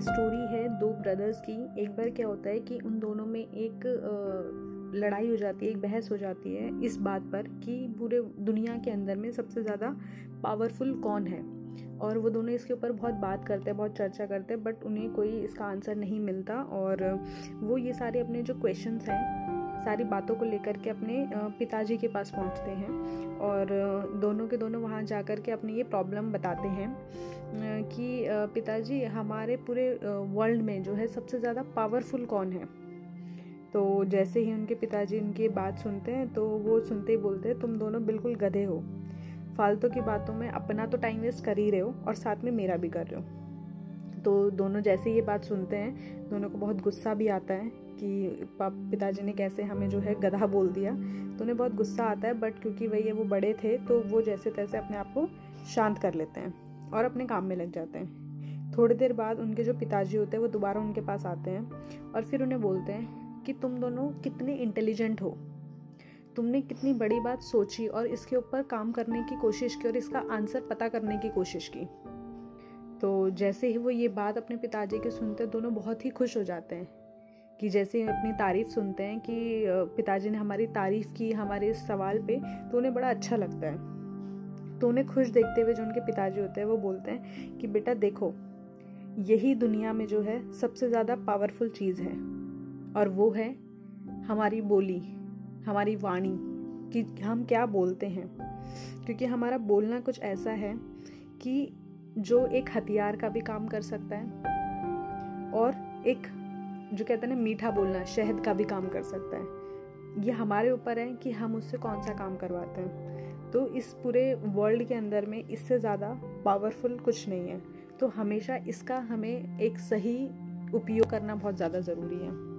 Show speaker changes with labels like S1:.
S1: Story है दो brothers की। एक बार क्या होता है कि उन दोनों में एक लड़ाई हो जाती है, एक बहस हो जाती है इस बात पर कि पूरे दुनिया के अंदर में सबसे ज़्यादा पावरफुल कौन है। और वो दोनों इसके ऊपर बहुत बात करते हैं, बहुत चर्चा करते हैं बट उन्हें कोई इसका आंसर नहीं मिलता। और वो ये सारे अपने जो क्वेश्चंस हैं सारी बातों को लेकर के अपने पिताजी के पास पहुँचते हैं और दोनों के दोनों वहाँ जा कर के अपनी ये प्रॉब्लम बताते हैं कि पिताजी हमारे पूरे वर्ल्ड में जो है सबसे ज़्यादा पावरफुल कौन है? तो जैसे ही उनके पिताजी उनकी बात सुनते हैं तो वो सुनते ही बोलते हैं, तुम दोनों बिल्कुल गधे हो। फालतू की बातों में अपना तो टाइम वेस्ट कर ही रहे हो और साथ में मेरा भी कर रहे हो। तो दोनों जैसे ये बात सुनते हैं, दोनों को बहुत गुस्सा भी आता है कि पिताजी ने कैसे हमें जो है गधा बोल दिया। तो उन्हें बहुत गुस्सा आता है बट क्योंकि भैया वो बड़े थे तो वो जैसे तैसे अपने आप को शांत कर लेते हैं और अपने काम में लग जाते हैं। थोड़ी देर बाद उनके जो पिताजी होते हैं, वो दोबारा उनके पास आते हैं और फिर उन्हें बोलते हैं कि, तुम दोनों कितने इंटेलिजेंट हो। तुमने कितनी बड़ी बात सोची और इसके ऊपर काम करने की कोशिश की और इसका आंसर पता करने की कोशिश की। तो जैसे ही वो ये बात अपने पिताजी के सुनते दोनों बहुत ही खुश हो जाते हैं कि जैसे ही अपनी तारीफ़ सुनते हैं कि पिताजी ने हमारी तारीफ़ की, हमारे इस सवाल पे तो उन्हें बड़ा अच्छा लगता है। तो उन्हें खुश देखते हुए जो उनके पिताजी होते हैं, वो बोलते हैं कि, बेटा देखो, यही दुनिया में जो है, सबसे ज़्यादा पावरफुल चीज़ है, और वो है हमारी बोली, हमारी वाणी, कि हम क्या बोलते हैं? क्योंकि हमारा बोलना कुछ ऐसा है कि जो एक हथियार का भी काम कर सकता है और एक, जो कहते हैं ना, मीठा बोलना, शहद का भी काम कर सकता है। ये हमारे ऊपर है कि हम उससे कौन सा काम करवाते हैं। तो इस पूरे वर्ल्ड के अंदर में इससे ज़्यादा पावरफुल कुछ नहीं है। तो हमेशा इसका हमें एक सही उपयोग करना बहुत ज़्यादा ज़रूरी है।